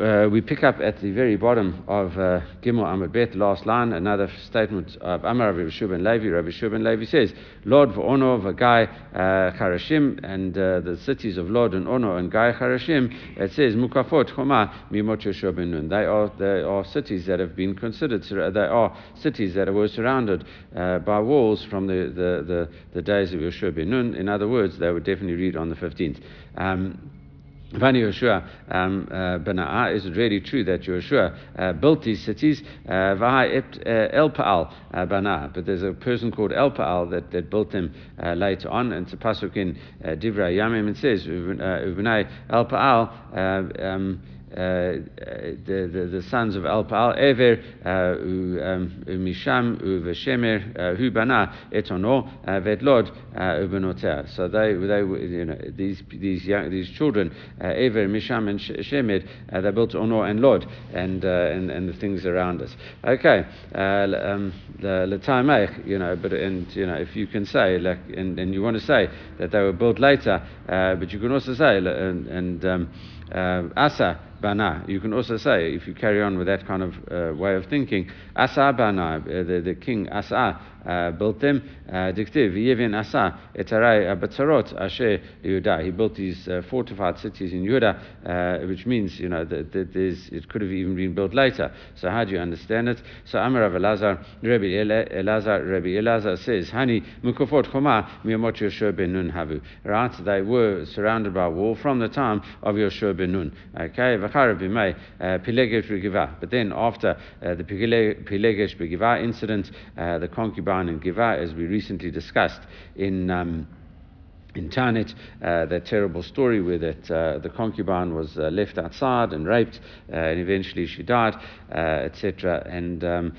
uh, we pick up at the very bottom of uh, Gimel Amud Bet, last line, another statement of Amar Rabbi Shub ben Levi. Rabbi Shub ben Levi says, Lod Ono Vagai uh, Charashim, and uh, the cities of Lod and Ono and Gai Charashim, it says, Mukafot Choma Mimot Yeshua ben Nun. They are, they are cities that have been considered, they are cities that were surrounded uh, by walls from the, the, the, the days of Yeshua ben Nun. In other words, they would definitely read on the 15th. Um, Vani Yoshua um, uh, is it really true that Yoshua uh, built these cities? Uh, uh, El Pa'al uh, Bana, but there's a person called El Pa'al that, that built them uh, later on, and it's pasuk in Divrei Yamim. It says, "Uvnei El Pa'al." Um, uh, the, the, the sons of Al Pa'al, Ever, um, Misham, Uveshemer, Hubana, Etono, Vedlod, Ubenoter. So they, they, you know, these, these, young, these children, Ever, Misham, and Shemed, they built Ono and Lod and, and, and the things around us. Okay, um, the you know, but and you know, if you can say like, and, and you want to say that they were built later, uh, but you can also say and, and um, uh, Asa bana. You can also say, if you carry on with that kind of uh, way of thinking, Asa bana, uh, the, the king Asa uh, built them. Uh, Diktiv, Yevin Asa, Etarai Abatzarot, Asher Yehuda. He built these uh, fortified cities in Yehuda, which means, you know, that, that it could have even been built later. So how do you understand it? So Amar of Elazar, Rabbi Elazar, Rabbi Elazar says, Hani Mukufot Choma, Miyamot Yoshua ben Nun Havu. Right? They were surrounded by wall from the time of Yoshua ben Nun. Okay? But then after the Pilegesh Begiva incident, the concubine in Giva, as we recently discussed in. Um, in Tanit, uh, that terrible story where that uh, the concubine was uh, left outside and raped, uh, and eventually she died, uh, etc. And um,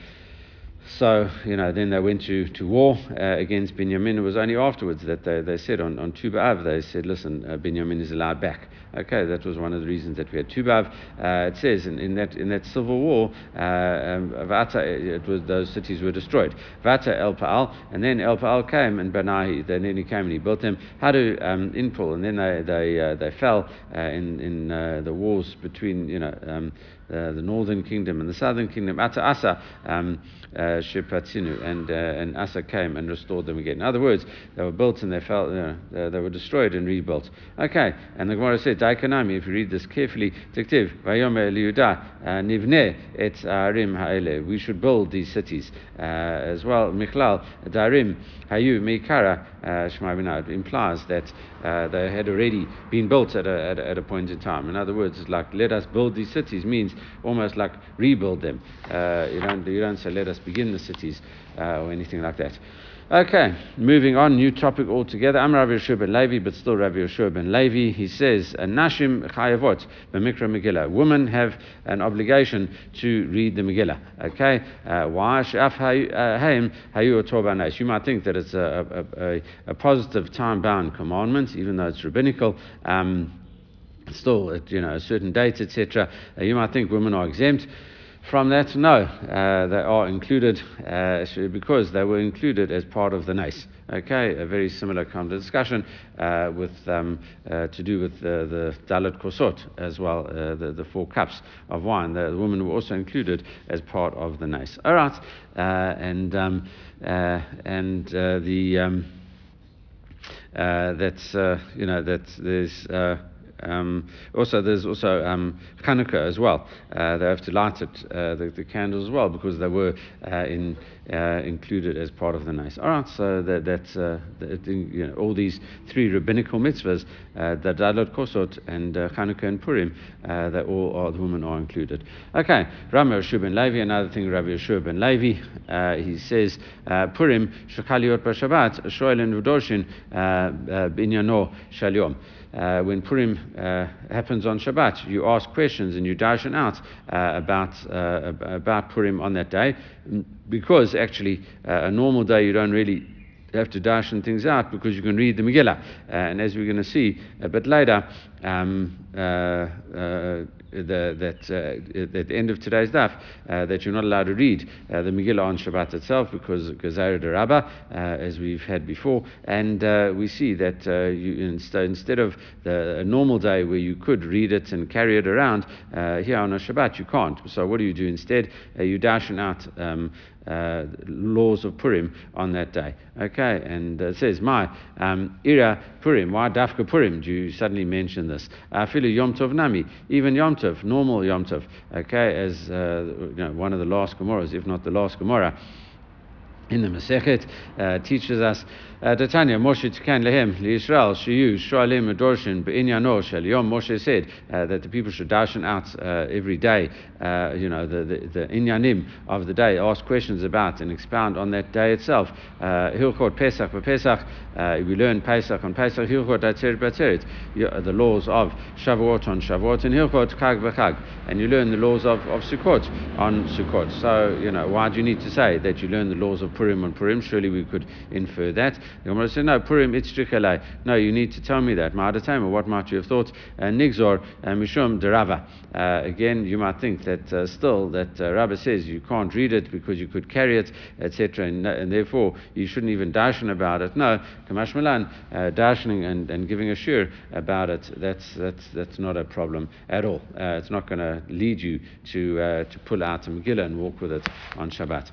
so, you know, then they went to, to war uh, against Binyamin. It was only afterwards that they, they said on, on Tu B'Av, they said, listen, uh, Binyamin is allowed back. Okay, that was one of the reasons that we had Tu B'Av. Uh, it says in, in, that, in that civil war, uh, um, Vata, it was, those cities were destroyed. Vata El Pa'al, and then El Pa'al came and Banahi, then he came and he built them. To um, Inpul, and then they, they, uh, they fell uh, in, in the wars between, you know, um, the northern kingdom and the southern kingdom. Ata Asa um, uh, and uh, and Asa came and restored them again. In other words, they were built and they fell, know, they were destroyed and rebuilt. Okay, and the Gemara said, Daikanami, if you read this carefully, Tiktiv, Vayomer Liuda, uh, Nivne et Arim Ha'ele. We should build these cities uh, as well. Mikhlal, Darim, Hayu, Mikara, Shema implies that uh, they had already been built at a, at, a, at a point in time. In other words, like let us build these cities means almost like rebuild them. Uh, you, don't, you don't say let us begin the cities uh, or anything like that. Okay, moving on, new topic altogether. I'm Rav Yeshua ben Levi, but still Rav Yeshua ben Levi. He says, Nashim chayavot b'mikra Megillah. Women have an obligation to read the Megillah. Okay, uh, why? Haim hayu You might think that it's a, a, a, a positive time-bound commandment, even though it's rabbinical. Um, still, at you know, certain dates, etc. Uh, you might think women are exempt from that? No, uh, they are included uh, because they were included as part of the nace. Okay, a very similar kind of discussion uh, with um, uh, to do with the, dalit kosot as well, uh, the, the four cups of wine. The, the, women were also included as part of the nace. All right, uh, and um, and the um, that's you know that there's um, also, there's also um, Hanukkah as well. Uh, they have to light it, uh, the, the, candles as well, because they were uh, in, uh, included as part of the nice. All right, so that, that's uh, that, you know, all these three rabbinical mitzvahs, uh, the Dalot Kosot and Hanukkah and Purim, that all are, the women are included. Okay, Rami Yeshua ben Levi, another thing, Rabbi Yeshua ben Levi, he says, Purim, Shekaliot B'Shabbat, Shoelin V'Dorshin, Binyano Shalom uh, when Purim uh, happens on Shabbat, you ask questions and you darshan out uh, about, uh, about Purim on that day, because actually a normal day you don't really have to darshan things out because you can read the Megillah. And as we're going to see a bit later, um, the, that uh, at the end of today's daf uh, that you're not allowed to read uh, the Megillah on Shabbat itself because Gezer de Rabbah, as we've had before, and we see that you, instead, of the a normal day where you could read it and carry it around, here on a Shabbat you can't. So what do you do instead? you dashen out um, uh, laws of Purim on that day. Okay, and uh, it says, My um, Ira Purim, why Dafka Purim? Do you suddenly mention this? Filu Yom Tov Nami, even Yom Tov, normal Yom Tov. Okay, as uh, you know, one of the last Gemorahs, if not the last Gemorah in the Masechet uh, teaches us Tanya Moshe Tkan Lehem Israel Shiyu Shoalim Adorshin Be'inyano Shel Yom Moshe said uh, that the people should darshan out uh, every day, uh, you know, the, the, the inyanim of the day, ask questions about and expound on that day itself. Hilchot Pesach Pesach, we learn Pesach on Pesach, Hilchot Atzeret Batzeret, the laws of Shavuot on Shavuot, and Hilchot Chag B'Chag, and you learn the laws of, of Sukkot on Sukkot. So, you know, why do you need to say that you learn the laws of Purim on Purim? Surely we could infer that. The Gemara said, no, Purim itzrich No, you need to tell me that. Ma'adatayim, what might you have thought? Uh, Nigzor, uh, Mishum derava. Uh, again, you might think that uh, still that uh, says you can't read it because you could carry it, etc., and, and, therefore you shouldn't even darshan about it. No, Kamash Milan, uh, darshaning and, and giving a shiur about it, that's, that's, that's not a problem at all. Uh, it's not going to lead you to, to pull out a Megillah and walk with it on Shabbat.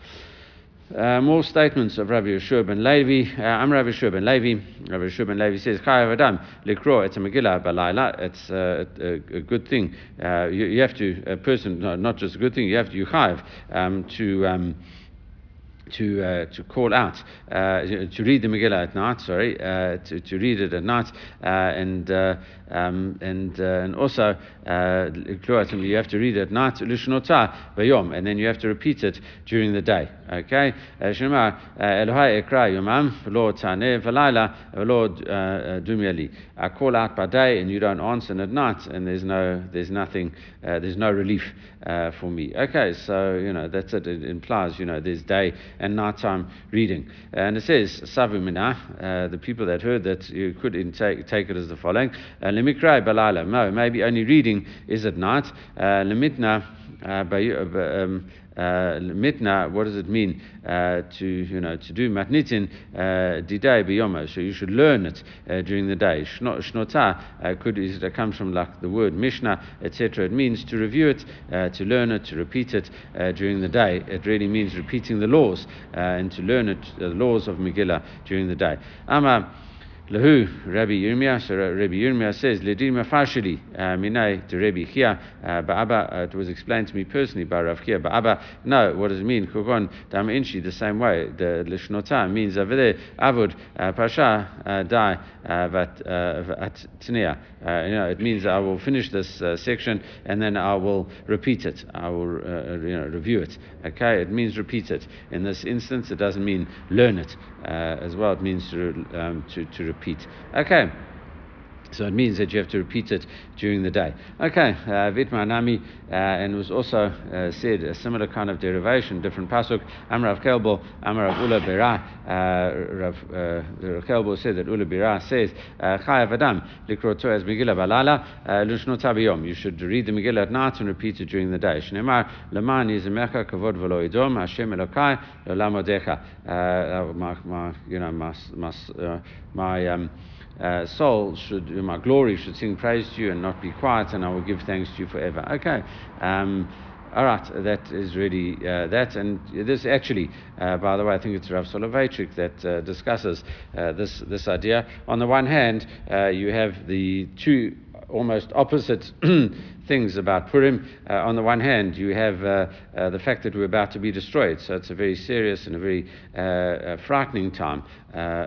Uh, more statements of Rabbi Yeshua ben Levi. Uh, I'm Rabbi Yeshua ben Levi. Rabbi Yeshua ben Levi says, Chayav Adam, Likro, it's a Megillah balayla. It's uh, a, a, good thing. Uh, you, you, have to, a person, no, not just a good thing, you have to, you chayav um, to. Um, to uh, to call out uh, to read the Megillah at night. Sorry, uh, to, to read it at night, uh, and uh, um, and uh, and also you have to read it at night bayom, and then you have to repeat it during the day. Okay, Shema Elohai ekra yomam v'lo taneh v'layla v'lo dumyali. I call out by day, and you don't answer, and at night, and there's no there's nothing there's no relief for me. Okay, so you know that's it. It implies you know there's day and nighttime reading. And it says, Savimina, uh, the people that heard that you could take, take it as the following. Uh, Lemikrai balala. No, maybe only reading is at night. Uh, Lemitna, uh, um, uh, mitna, what does it mean uh, to you know to do matnitin diday biyoma? So you should learn it uh, during the day. Shnota uh, could it comes from like the word mishnah, etc. It means to review it, to learn it, to repeat it during the day. It really means repeating the laws and to learn it, the laws of Megillah during the day. Ama. Lahu, Rabbi Yirmiyah, so uh, Rabbi Yirmiyah says, Ledim Mafashili, uh, Minai to Rabbi Chia, uh, Ba'aba, uh, it was explained to me personally by Rav Chia, Ba'aba, no, what does it mean? Kugon, Dam Inshi, the same way, the Lishnota means over there, Avud, uh, Pasha, uh, Dai, Vat Tnia. You know, it means I will finish this section and then I will repeat it. I will, you know, review it. Okay, it means repeat it. In this instance, it doesn't mean learn it as well, it means to, um, to, to repeat Okay. So it means that you have to repeat it during the day. Okay, uh, Vitmanami, uh, and was also uh, said a similar kind of derivation, different pasuk. Amrav Kelbo, Amrav Ula Bera. Uh, Rav uh, Kelbo said that Ula Bera says, uh, Chayav Adam, Likroto as Megillah Balala, Lushno Tabiyom. You should read the Megillah at night and repeat it during the day. Shnemar, Leman Yizemecha, Kavod Velo Idom, Hashem Elokai, Lolamodecha. My, my, you know, my, my, my um, uh, soul should, my glory should sing praise to you and not be quiet, and I will give thanks to you forever. Okay. Um, all right, that is really uh, that. And this actually, uh, by the way, I think it's Rav Soloveitchik that uh, discusses uh, this, this idea. On the one hand, uh, you have the two almost opposite things about Purim. Uh, on the one hand, you have uh, uh, the fact that we're about to be destroyed, so it's a very serious and a very uh, uh, frightening time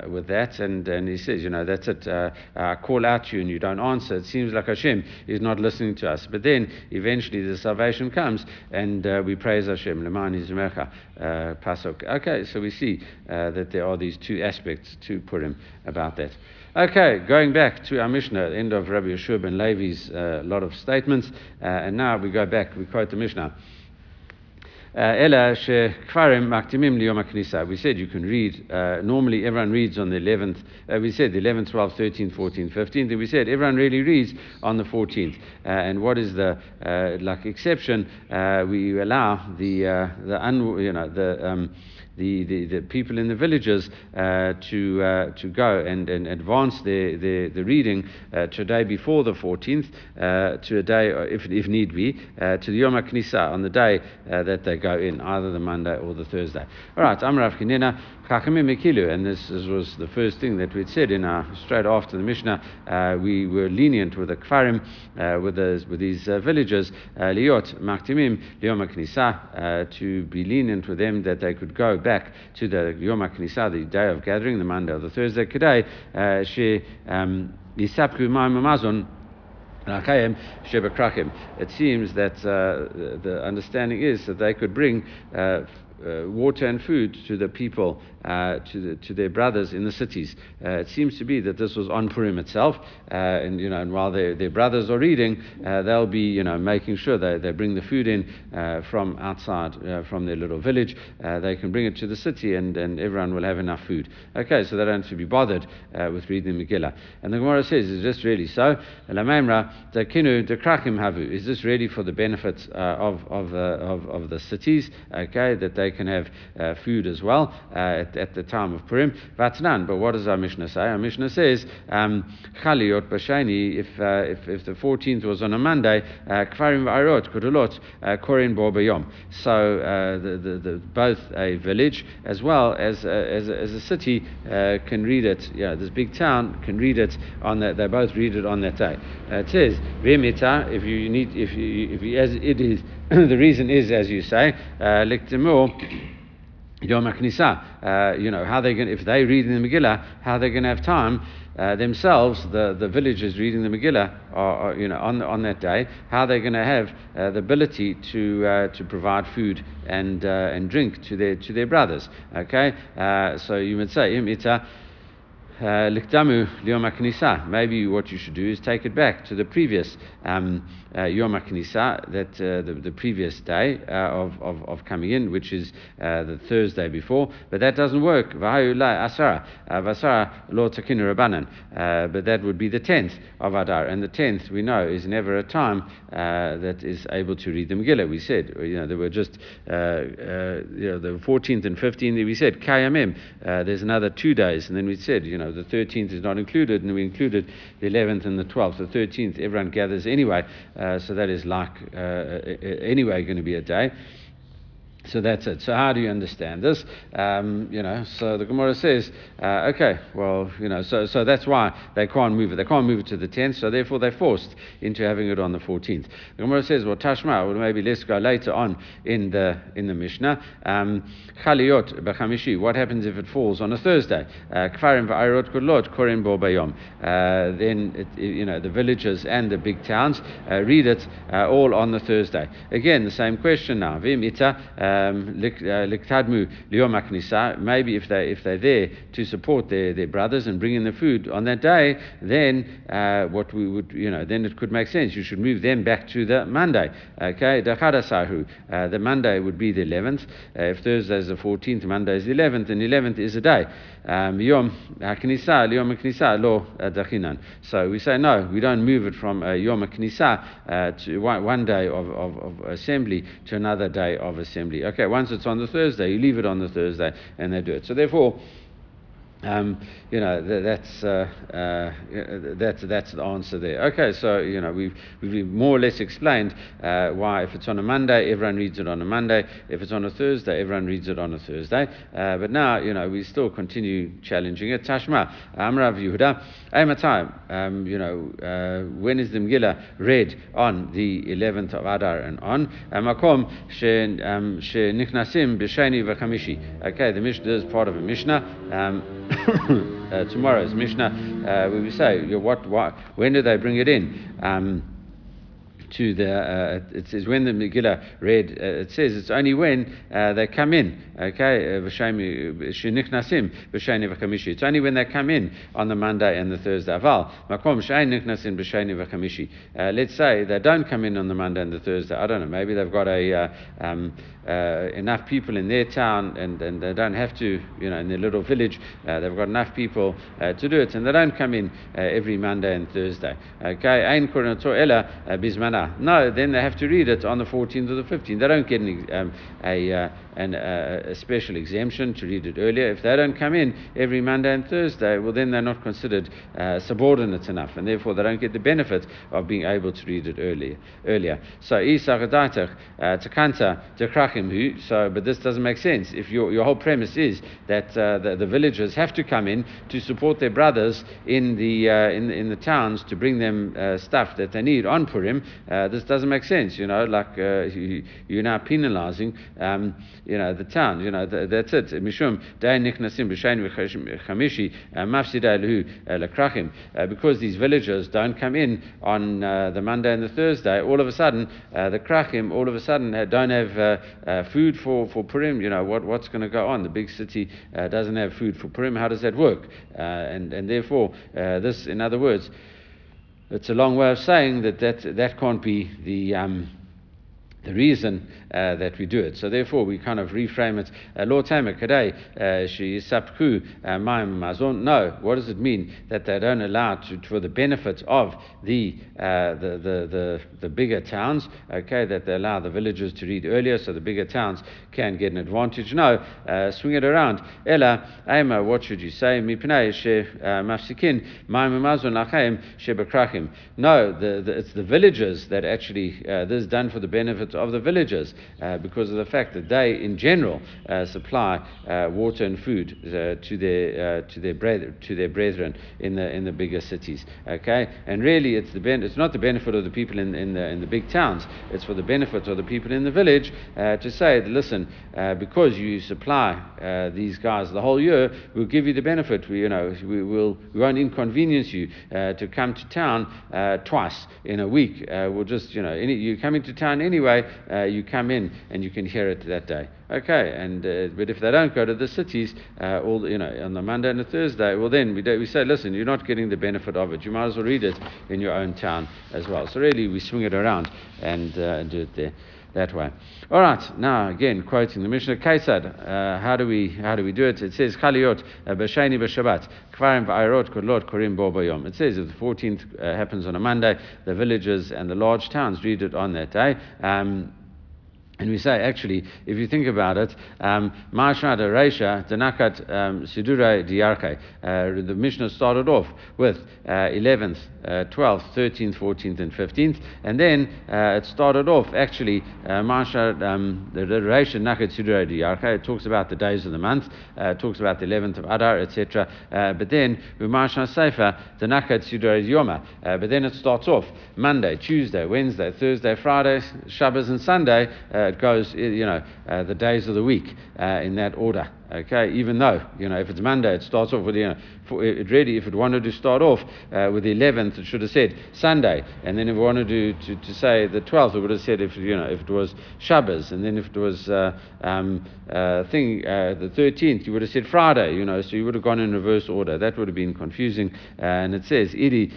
with that. And, and he says, you know, that's it. I call out to you and you don't answer. It seems like Hashem is not listening to us. But then eventually the salvation comes and we praise Hashem. Lemani Zemecha Pasuk. Okay, so we see that there are these two aspects to Purim about that. Okay, going back to our Mishnah, end of Rabbi Yeshua ben Levi's uh, lot of statements, and now we go back, we quote the Mishnah. Knisa. We said you can read. Uh, normally, everyone reads on the 11th. Uh, we said the 11th, 12th, 13th, 14th, 15th. And we said everyone really reads on the 14th. Uh, and what is the uh, like exception? Uh, we allow the the un, you know the um, the, the, the, people in the villages uh, to, uh, to go and, and advance their, the reading uh, to a day before the 14th, uh, to a day, if, if need be, uh, to the Yom HaKnisa on the day uh, that they go in, either the Monday or the Thursday. All right, I'm Rav Kinina, Chachamim Mekilu, and this, was the first thing that we'd said in our, straight after the Mishnah, uh, we were lenient with the Kfarim, uh, with, those, with these uh, villages, Liot, Maktimim, Yom HaKnisa, to be lenient with them that they could go back to the Yom HaKnisa, the day of gathering, the Monday or the Thursday, Kedai, she um, Yisapku Ma'am Amazon. It seems that uh, the understanding is that they could bring uh, uh, water and food to the people, uh, to, the, to their brothers in the cities. Uh, it seems to be that this was on Purim itself, uh, and you know, and while their, brothers are reading, uh, they'll be you know making sure they, they bring the food in uh, from outside, from their little village. they can bring it to the city, and, and everyone will have enough food. Okay, so they don't have to be bothered with reading Megillah. And the Gemara says, is this really so? Is this really for the benefit of of, of of the cities? Okay, that they can have uh, food as well uh, at, at, the time of Purim. Vatnan, but what does our Mishnah say? Our Mishnah says, um, Chaliot if, uh, if, if the 14th was on a Monday, uh, V'arot, Kudulot, Korin Bo Bayom. So the, the, the, both a village as well as, as, as a city can read it, yeah, this big town can read it on that, they both read it on that day. it says, V'mita, if you need, if you, if you, as it is, the reason is, as you say, uh, Yom HaKnisa. Uh, you know, how they going if they read in the Megillah, how they're going to have time uh, themselves, the, the villagers reading the Megillah, are, you know, on, on that day, how they're going to have uh, the ability to, uh, to provide food and, uh, and drink to their, to their brothers. Okay? Uh, so you would say, Likdamu Yom. Maybe what you should do is take it back to the previous um, uh, that uh, the, the previous day uh, of, of, of coming in, which is uh, the Thursday before. But that doesn't work. Asara, uh, Vasara Lo Takinu Rabbanan. Uh, but that would be the 10th of Adar. And the 10th, we know, is never a time that is able to read the Megillah. We said, you know, there were just, you know, the 14th and 15th, we said, Kayamim, there's another two days. And then we said, you know, the 13th is not included, and we included the 11th and the 12th. The 13th, everyone gathers anyway, uh, so that is like uh, anyway going to be a day. So that's it. So how do you understand this? Um, you know, so the Gemara says, uh, okay, well, you know, so, so that's why they can't move it. They can't move it to the 10th, so therefore they're forced into having it on the 14th. The Gemara says, well, Tashma, well, maybe let's go later on in the in the Mishnah. Um, Chaliyot b'chamishi, what happens if it falls on a Thursday? Uh, Kfarim v'ayrot kulot korin bo bayom. Uh, then, it, you know, the villages and the big towns uh, read it all on the Thursday. Again, the same question now. Vim ita, um, liktadmu liyom maybe if, they, if they're there to support their, their brothers and bring in the food on that day, then uh, what we would, you know, then it could make sense. You should move them back to the Monday. Okay, Dachadasahu. Uh, the Monday would be the 11th. Uh, if Thursday is the 14th, Monday is the 11th, and 11th is a day. Um, yom HaKnisa, Yom HaKnisa, lo dachinan. So we say no, we don't move it from uh, Yom HaKnisa uh, to one, one day of, of, of assembly to another day of assembly. Okay, once it's on the Thursday, you leave it on the Thursday and they do it. So therefore, um, you know that's uh, uh, that's that's the answer there. Okay, so you know we've we've more or less explained uh, why if it's on a Monday, everyone reads it on a Monday. If it's on a Thursday, everyone reads it on a Thursday. Uh, but now you know we still continue challenging it. Tashma Amrav Yehuda Aymatai. Um, you know uh, when is the Megillah read on the 11th of Adar and on Makom um, she Nichnasim B'Sheni V'Chamishi. Okay, the Mishnah is part of a Mishnah. Um, uh, tomorrow's Mishnah, uh, we say, what, what, when do they bring it in? Um, to the, uh, it says when the Megillah read, uh, it says it's only when uh, they come in, okay, uh, it's only when they come in on the Monday and the Thursday. Aval, uh, let's say they don't come in on the Monday and the Thursday. I don't know, maybe they've got a, uh, um, enough people in their town and, and they don't have to, you know, in their little village, they've got enough people to do it and they don't come in every Monday and Thursday. Okay, Ein ella bismana. No, then they have to read it on the 14th or the 15th. They don't get any, um, a, uh, an, uh, a special exemption to read it earlier. If they don't come in every Monday and Thursday, well, then they're not considered uh, subordinates enough, and therefore they don't get the benefit of being able to read it earlier. Earlier, so uh, Tekanta Jakrachimhu so, but this doesn't make sense. If your, your whole premise is that uh, the, the villagers have to come in to support their brothers in the uh, in, in the towns to bring them stuff that they need on Purim, this doesn't make sense. You know, like you, you're now penalizing. Um, you know, the town, you know, that's it. Mishum, nichnasim chamishi, uh, mafsida uh, lekrachim. Uh, because these villagers don't come in on uh, the Monday and the Thursday, all of a sudden, uh, the krachim, all of a sudden, don't have food for, for Purim. You know, what, what's going to go on? The big city doesn't have food for Purim. How does that work? and, and therefore, this, in other words, it's a long way of saying that that, that can't be the. Um, the reason uh, that we do it. So therefore, we kind of reframe it. Uh, Lo tamer kadei uh, she sapku uh, ma'im mazon. No, what does it mean that they don't allow to, for the benefit of the, uh, the, the, the, the bigger towns? Okay, that they allow the villagers to read earlier, so the bigger towns can get an advantage. No, uh, swing it around. Ella ema, what should you say? Mipnei she mafsikin ma'im mazon lachem she. No, the, the, it's the villagers that actually this is done for the benefit of the villagers uh, because of the fact that they, in general, uh, supply uh, water and food uh, to their uh, to their brethren, to their brethren in the in the bigger cities. Okay, and really, it's the ben- it's not the benefit of the people in, in the in the big towns. It's for the benefit of the people in the village uh, to say, listen, because you supply these guys the whole year, we'll give you the benefit. We, you know, we will we won't inconvenience you to come to town twice in a week. we'll just you know any, you're coming to town anyway uh, you come in and you can hear it that day. Okay, and uh, but if they don't go to the cities, uh, all you know, on the Monday and the Thursday, well then we, do, we say, listen, you're not getting the benefit of it. You might as well read it in your own town as well. So really, we swing it around and, uh, do it there that way. All right, now again quoting the Mishnah Kaisad. Uh, how do we how do we do it? It says Chaliot uh, b'sheni b'Shabbat kvarim v'ayrot kodlot korim bo bayom. It says if the 14th uh, happens on a Monday, the villages and the large towns read it on that day. Um, and we say, actually, if you think about it, Mashra de Reisha, Danakat Sidure Diarche, the Mishnah started off with uh, 11th, uh, 12th, 13th, 14th, and 15th, and then uh, it started off actually, Mashra, um, the Reisha Nakat Diarche, it talks about the days of the month, it talks about the 11th of Adar, etc. but then, Mashra Sefer, Danakat Sidure Yoma, but then it starts off Monday, Tuesday, Wednesday, Thursday, Friday, Shabbos, and Sunday it goes, you know, uh, the days of the week uh, in that order. Okay, even though you know if it's Monday, it starts off with you know, for, it really if it wanted to start off uh, with the 11th, it should have said Sunday, and then if it wanted to, to, to, say the 12th, it would have said if you know if it was Shabbos, and then if it was uh, um, uh, thing uh, the 13th, you would have said Friday, you know, so you would have gone in reverse order. That would have been confusing, and it says Idi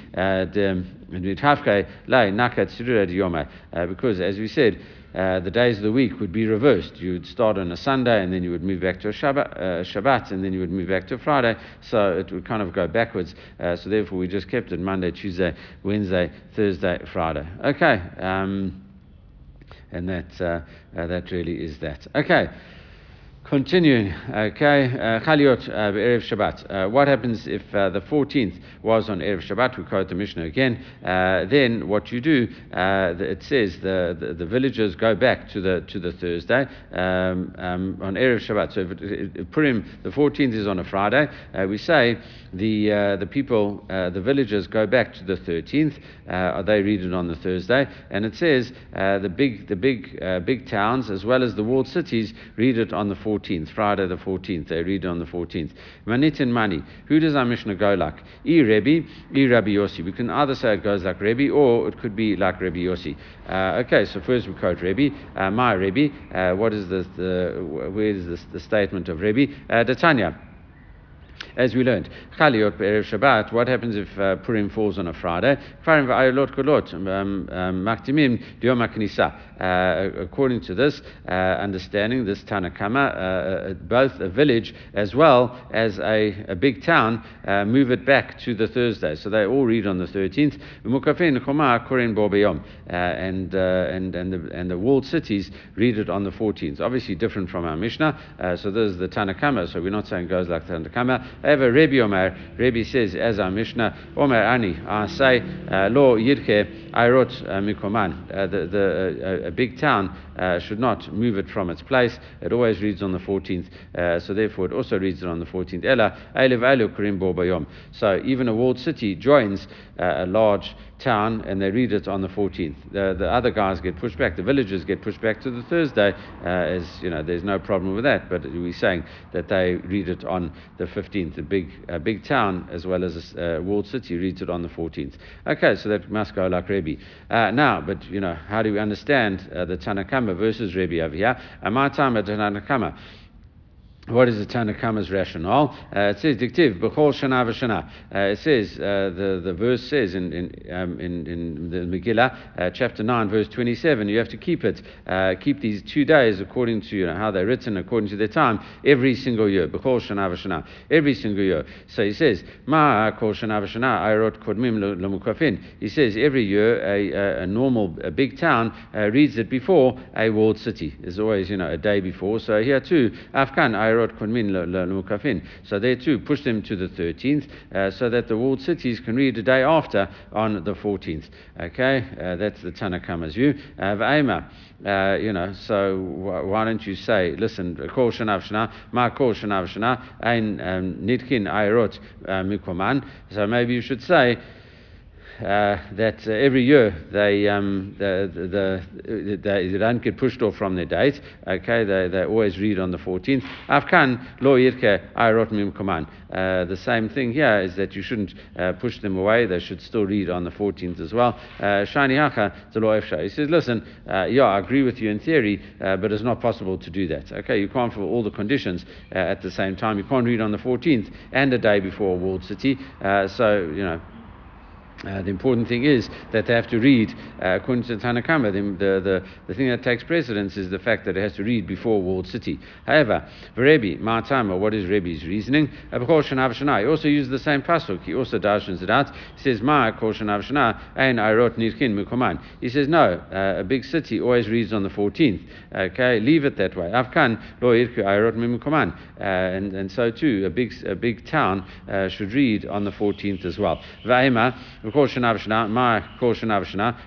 because as we said uh, the days of the week would be reversed. You would start on a Sunday and then you would move back to a Shabbat, uh, Shabbat and then you would move back to Friday. So it would kind of go backwards. Uh, so therefore, we just kept it Monday, Tuesday, Wednesday, Thursday, Friday. Okay. Um, and that, uh, uh, that really is that. Okay. Continuing, okay, uh, Chaliot uh, Erev Shabbat. Uh, what happens if uh, the 14th was on Erev Shabbat? We quote the Mishnah again. Uh, then what you do, uh, it says the, the, the, villagers go back to the to the Thursday um, um, on Erev Shabbat. So if, it, if Purim, the 14th is on a Friday, we say the the people, the villagers go back to the 13th. they read it on the Thursday, and it says the big the big big towns as well as the walled cities read it on the 14th. 14th, Friday the 14th. They read on the 14th. Manitin Mani. Who does our Mishnah go like? E Rebbe, E Rabbi Yossi. We can either say it goes like Rebbe or it could be like Rebbe Yossi. Uh, okay, so first we quote Rebbe. Uh, my Rebbe. Uh, what is the, the where is this, the statement of Rebbe? Uh, Datanya as we learned. Chaliot Erev Shabbat, what happens if uh, Purim falls on a Friday? V'ayolot kolot, um, um, maktimim diom uh, According to this uh, understanding, this Tanakama, uh, uh, both a village as well as a, a big town uh, move it back to the Thursday. So they all read on the 13th. And, and, and, the, and the walled cities read it on the 14th. Obviously different from our Mishnah. so this is the Tanakama, so we're not saying goes like the Tanakama. However, Rabbi Omer, Rabbi says, as our Mishnah, Omer Ani, I say, uh, Lo Yirke, Airot uh, Mikoman. Uh, the, the, a big town should not move it from its place. It always reads on the 14th, so therefore it also reads it on the 14th. Ella, Eilev Alu Kurim. So even a walled city joins a large town and they read it on the 14th. The, the other guys get pushed back, the villagers get pushed back to the Thursday, uh, as you know, there's no problem with that, but we're saying that they read it on the 15th. The big, uh, big town, as well as a uh, walled city, reads it on the 14th. Okay, so that must go like Rebbe. Uh, now, but you know, how do we understand uh, the Tanakama versus Rebbe over here? At my time at Tanakama. What is the Tanakama's rationale? Uh, it says, "Diktiv b'chol shana v'shana." Uh, it says uh, the the verse says in in um, in, in, the Megillah, uh, chapter nine, verse twenty-seven. You have to keep it, uh, keep these two days according to you know, how they're written, according to their time, every single year. B'chol shana v'shana, every single year. So he says, "Ma kol shana v'shana ayrot kodmim lemukafin." He says every year a, a, a normal a big town uh, reads it before a walled city. There's always you know a day before. So here too, Afkan so there too, push them to the 13th uh, so that the walled cities can read the day after on the 14th. Okay, uh, that's the Tanakama's view. Uh, you know, so why don't you say, listen, kol shana, ma kol shana, ein um, nitkin ayrot uh, mikoman. So maybe you should say, uh, that uh, every year they, um, the, the, they, they, don't get pushed off from their date. Okay, they, they always read on the 14th. Afkan lo yirke ayrot mim koman. Uh, the same thing here is that you shouldn't uh, push them away. They should still read on the 14th as well. Uh, Shani hacha He says, listen, yeah, I agree with you in theory, but it's not possible to do that. Okay, you can't fulfill all the conditions at the same time. You can't read on the 14th and a day before walled city. so you know uh, the important thing is that they have to read uh, according to Tanakama. The, the, the, the, thing that takes precedence is the fact that it has to read before walled city. However, Rebbe, Ma'atama, what is Rebbe's reasoning? He also uses the same pasuk. He also darshans it out. He says, Ma koshan avshana ein ayrot nirkin mukoman. He says, no, uh, a big city always reads on the 14th. Okay, leave it that way. Afkan lo irku ayrot mukoman. Uh, and, and so too, a big, a big town uh, should read on the 14th as well. My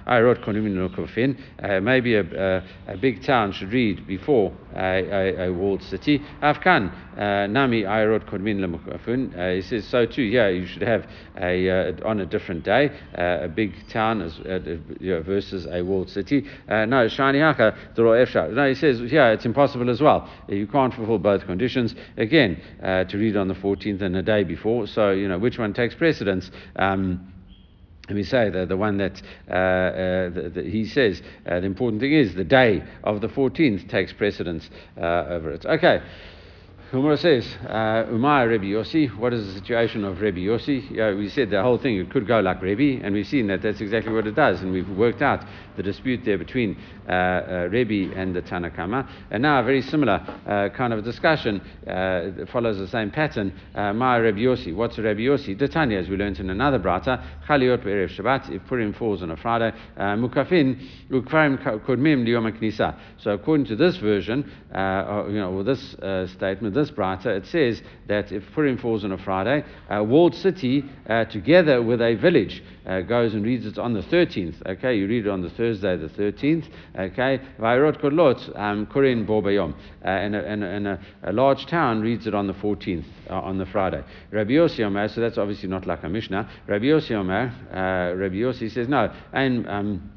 I wrote uh, Maybe a, a, a, big town should read before a, a, a walled city. Afkan uh, nami I wrote uh, He says so too. Yeah, you should have a uh, on a different day uh, a big town as versus a walled city. no, shani haka No, he says yeah, it's impossible as well. You can't fulfill both conditions. Again, to read on the 14th and a day before. So you know which one takes precedence. Um, let me say the, the one that uh, uh, the, the, he says uh, the important thing is the day of the 14th takes precedence uh, over it. Okay. Humra says, uh, Umar Yossi, what is the situation of Rebbe Yossi? Yeah, we said the whole thing, it could go like Rebbe, and we've seen that that's exactly what it does, and we've worked out the dispute there between uh, uh, and the Tanakama. And now a very similar uh, kind of discussion uh, follows the same pattern. Uh, Ma Yossi, what's a Rebbe Yossi? Detanya, as we learned in another brata, Chaliot Be'erev Shabbat, if Purim falls on a Friday, uh, Mukafin, Ukvarim Kodmim Liyom So according to this version, uh, you know, this statement, this brata, it says that if Purim falls on a Friday, a walled city uh, together with a village uh, goes and reads it on the 13th. Okay, you read it on the Thursday, the 13th. Okay, Vairot Kodlot, um, Kurin Borbayom. Uh, and, and a, a, large town reads it on the 14th, uh, on the Friday. Rabbi Yossi Omer, so that's obviously not like a Mishnah. Rabbi Yossi Omer, uh, Rabbi Yossi says, no, and um,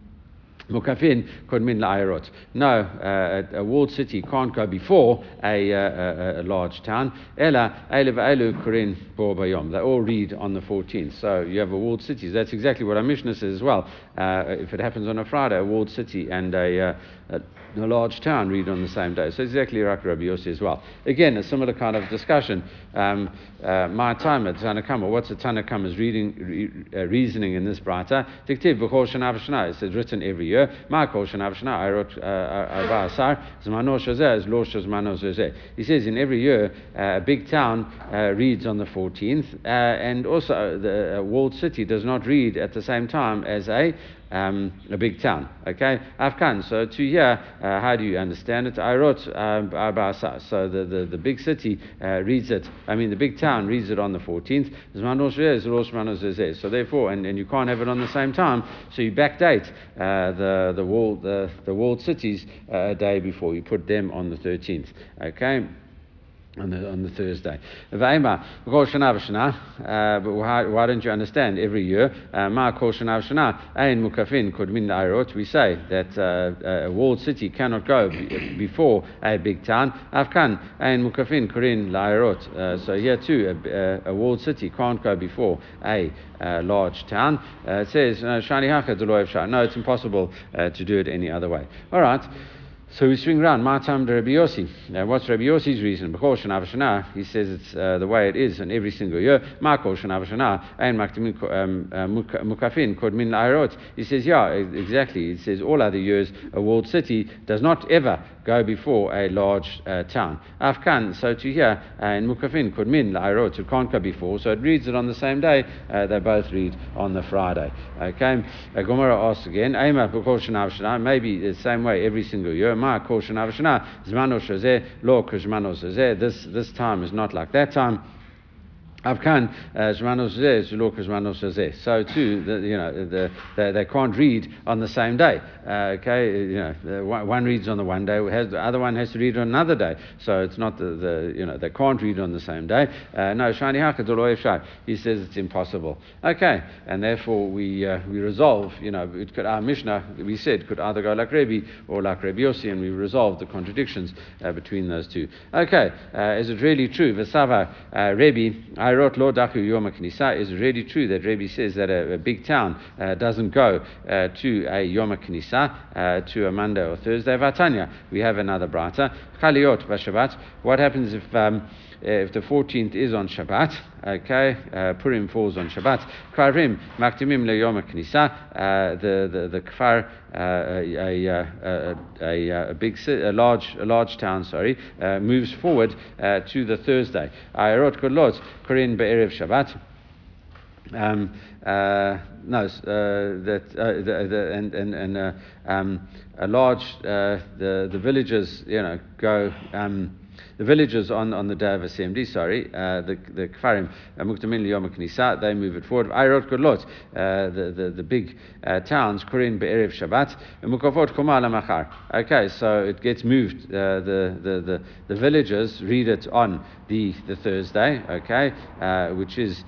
Mukafin could mean la'irot. No, uh, a, a, uh, walled city can't go before a, a, a large town. Ela, Eilev Eilu Kurin Bo Bayom. They all read on the 14th. So you have a walled city. That's exactly what our Mishnah says as well. Uh, if it happens on a Friday, a walled city and a, uh, a, large town read on the same day. So exactly like Rabbi Yossi as well. Again, a similar kind of discussion. Um, uh, my time at Tanakama, what's the Tanakama's reading, re, uh, reasoning in this brata? Diktiv b'chol shana v'shana. It's written every year. Ma kol shana v'shana. I wrote arba asar. Zmano shazeh is shazmano shazeh. He says in every year uh, a big town uh, reads on the 14th, uh, and also the walled city does not read at the same time as a um, a big town. Okay, Afkan. So to here, uh, how do you understand it? I wrote um, So the, the, the big city uh, reads it. I mean, the big town reads it on the 14th. So therefore, and, and you can't have it on the same time. So you backdate uh, the the wall the, the walled cities uh, a day before. You put them on the 13th. Okay on the on the Thursday. Uh, but why, why don't you understand? Every year, uh, Ma Mukafin could mean We say that uh, a walled city cannot go before a big town. Afkan Ein Mukafin Kurin Lairot. So here too, a, a, walled city can't go before a large town. Uh, it says Shani Haka No, it's impossible uh, to do it any other way. All right. So we swing around. Matam de Rabbi Yossi. Now, what's Rabbi Yossi's reason? Because Shana he says it's uh, the way it is and every single year. Mako Shana Vashana, and um, uh, Mukafin, Kod Min Lairot. He says, yeah, exactly. He says all other years, a walled city does not ever go before a large uh, town. Afkan, so to hear, uh, in Mukafin, Min Lairot, it can't go before, so it reads it on the same day. Uh, they both read on the Friday. Okay, uh, Gemorah asks again, maybe the same way every single year. This, this time is not like that time. Uh, So too, the, you know, the, the, they can't read on the same day. Uh, okay, you know, one reads on the one day, has, the other one has to read on another day. So it's not the, you know, they can't read on the same day. Uh, no, Shani Haka He says it's impossible. Okay, and therefore we uh, we resolve. You know, could, our Mishnah we said could either go like Rebbe or like Rebbe Yossi, and we resolve the contradictions uh, between those two. Okay, uh, is it really true? Vesava Rebbe. I wrote Lo Daku Yom Knisa is really true that Rebbe says that a, a big town uh, doesn't go uh, to a Yom Knisa, uh, to a Monday or Thursday. Vatanya, we have another brata. Chaliot Vashabat. What happens if um, if the 14th is on Shabbat, okay, uh, Purim falls on Shabbat. Kfarim maktimim leyom knisa. Uh, the the the kfar, a, a, a, a, big a large a large town, sorry, uh, moves forward uh, to the Thursday. Ayarot kodlot korin be'erev Shabbat. Um, uh, no, uh, that uh, the, the, and and and um, a large the the villagers you know go. Um, the villagers on, on the day of CMD, sorry, uh, the the Kfarim, uh, Muktamin Yom Knisa, they move it forward. Ayrot Kodlot, uh, the, the, big uh, towns, Kurin Be'erev Shabbat, Mukavot Kumal Machar. Okay, so it gets moved. Uh, the, the, the, the villagers read it on the, the Thursday, okay, uh, which is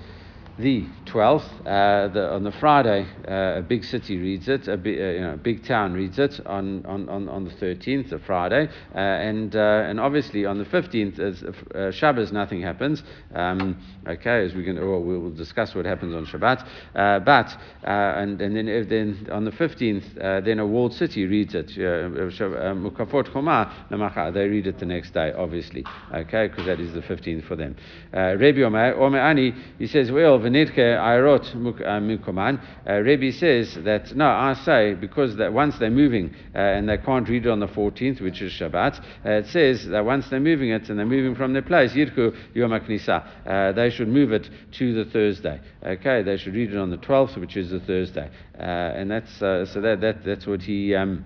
the 12th. Uh, the, on the Friday, uh, a big city reads it, a big, uh, you know, big town reads it on, on, on, on the 13th, of Friday. Uh, and, uh, and obviously on the 15th, as uh, Shabbos, nothing happens. Um, okay, as we can, or we'll discuss what happens on Shabbat. but, and, and then, then on the 15th, then a walled city reads it. Mukafot Choma, they read it the next day, obviously. Okay, because that is the 15th for them. Rabbi Omer Ani, he says, well, v'nidke ayrot mukoman. Uh, uh, Rebbe says that no, I say because that once they're moving uh, and they can't read it on the 14th, which is Shabbat, uh, it says that once they're moving it and they're moving from their place, yirku yom uh, they should move it to the Thursday. Okay, they should read it on the 12th, which is the Thursday, uh, and that's so that, that that's what he. Um,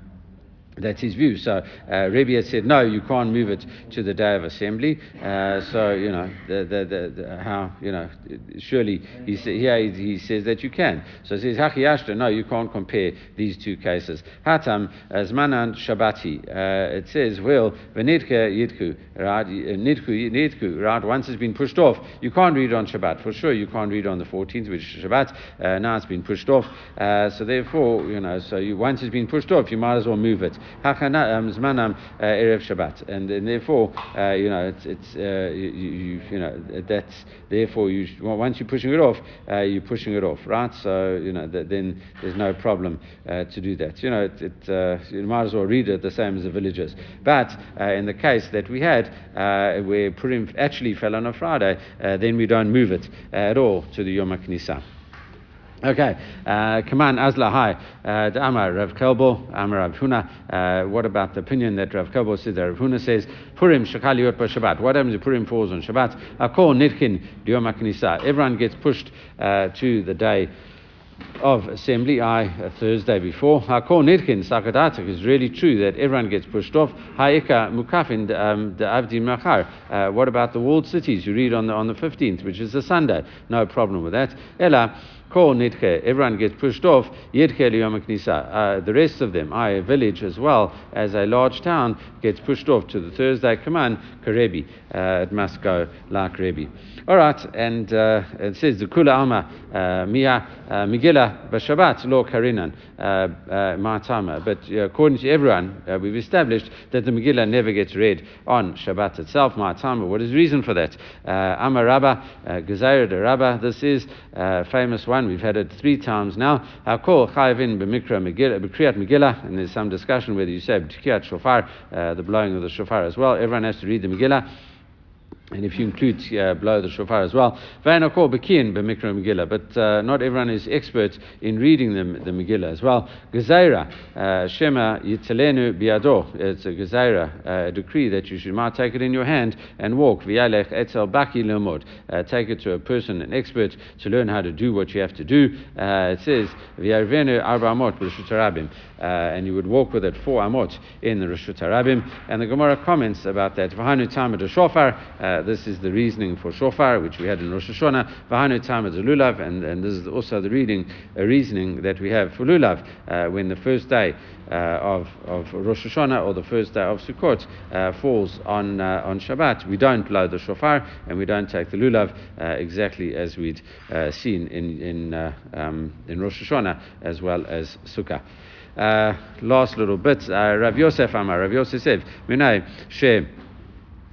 That's his view. So uh, Rebbe had said, no, you can't move it to the day of assembly. Uh, so you know, the, the, the, how you know, surely he sa- here he, he says that you can. So he says Haki Ashta, no, you can't compare these two cases. Hatam Zmanan Shabbati. Uh, it says, well, Venidke Yidku, right? Right? Once it's been pushed off, you can't read on Shabbat for sure. You can't read on the 14th, which is Shabbat. Uh, now it's been pushed off. Uh, so therefore, you know, so you, once it's been pushed off, you might as well move it. Hachanam Zmanam Erev Shabbat, and, and therefore, uh, you know, it's, it's uh, you, you, you know that's therefore you once you're pushing it off, uh, you're pushing it off, right? So you know then there's no problem uh, to do that. You know, it, it uh, you might as well read it the same as the villagers. But uh, in the case that we had uh, where Purim actually fell on a Friday, then we don't move it at all to the Yom HaKnisah. Okay, uh, Kaman Azla, hi. Uh, Amar Rav Kelbo, Amar Rav Huna. Uh, what about the opinion that Rav Kelbo says that Rav Huna says, Purim Shakaliot by Shabbat. What happens if Purim falls on Shabbat? Akol Nitkin Diyom HaKnisa. Everyone gets pushed uh, to the day of assembly, I a Thursday before. Hakol Nitkin Sakadatak is really true that everyone gets pushed off. Haika Mukafin the Avdi Machar. Uh, what about the walled cities? You read on the on the fifteenth, which is a Sunday. No problem with that. Ella Kol Nitche, everyone gets pushed off. Yidche Liyom Knisa. Uh, the rest of them, I a village as well as a large town, gets pushed off to the Thursday command. Karebi. Uh, it must go like Rebi. All right, and uh, it says the Kula Alma uh, Mia uh, Megillah B'Shabbat Lo Karinan uh, Ma'atama. But according to everyone, we've established that the Megillah never gets read on Shabbat itself. Ma'atama. What is the reason for that? Amar Rabba Gezair de Rabba. This is famous one. We've had it three times now. Hakol Chayvin B'Mikra B'Kriyat Megillah, and there's some discussion whether you say B'Kriyat Shofar, uh, the blowing of the shofar as well. Everyone has to read the Megillah. And if you include uh, blow the shofar as well, but uh, not everyone is expert in reading the, the Megillah as well. Gezaira, uh, Shema Yitzalenu Biado, it's a Gezaira, a decree that you should might take it in your hand and walk. V'yalech Etzel Baki Lemod, take it to a person, an expert, to learn how to do what you have to do. Uh, it says, V'yarvenu Arba Amot b'Rishut and you would walk with it four Amot in the Rishut Harabim. And the Gemara comments about that. V'hanu Tamad Shofar, this is the reasoning for shofar, which we had in Rosh Hashanah. V'hanu tamid lulav, and and this is also the reading, uh, reasoning that we have for lulav uh, when the first day uh, of of Rosh Hashanah or the first day of Sukkot uh, falls on on Shabbat. We don't blow the shofar and we don't take the lulav exactly as we'd seen in in um, in Rosh Hashanah as well as Sukkah. Last little bit, Rav Yosef Amar, Rav Yosef said,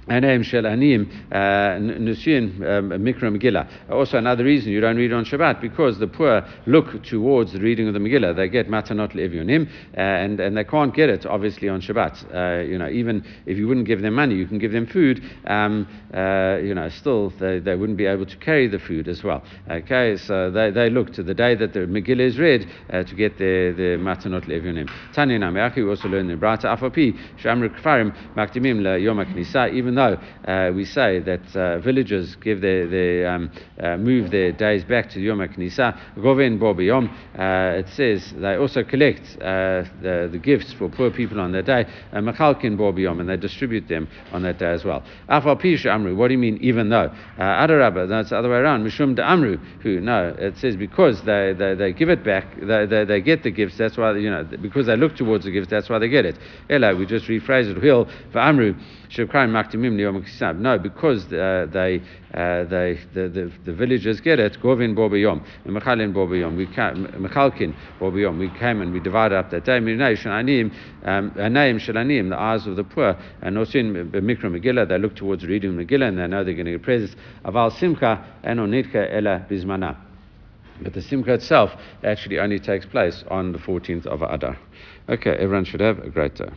Anem Shel Anim Nusin Mikra Megillah. Also, another reason you don't read on Shabbat because the poor look towards the reading of the Megillah. They get matanot le'evyonim, and and they can't get it obviously on Shabbat. Uh, you know, even if you wouldn't give them money, you can give them food. Um, uh, you know, still they, they wouldn't be able to carry the food as well. Okay, so they, they look to the day that the Megillah is read uh, to get their the matanot le'evyonim. Tanya we also learn the Brata Afapi Shamrik Kfarim Maktimim La Yom even though uh, we say that uh, villagers give their, their um, uh, move their days back to Yom HaKnisa, Goven B'Yom, it says they also collect the, the gifts for poor people on that day, Machalkin Bo B'Yom, and they distribute them on that day as well. Afal Pisha Amru, what do you mean even though? Adarabba, that's the other way around. Mishum Amru, who, no, it says because they, they, they give it back, they, they, they get the gifts, that's why, you know, because they look towards the gifts, that's why they get it. Ella, we just rephrase it, Hill, for Amru, Shevkran Maktimim no, because uh, they, uh, they, the, the, the, villagers get it. Govin Bobiyom, Mechalin Bobiyom, we Mechalkin Bobiyom. We came and we divided up that day. Mirnei Shalanim, Anaim Shalanim, the eyes of the poor. And also in Mikra Megillah, they look towards reading Megillah and they know they're going to get praises. Aval Simcha Enonitka Ela Bizmana. But the Simcha itself actually only takes place on the 14th of Adar. Okay, everyone should have a great day.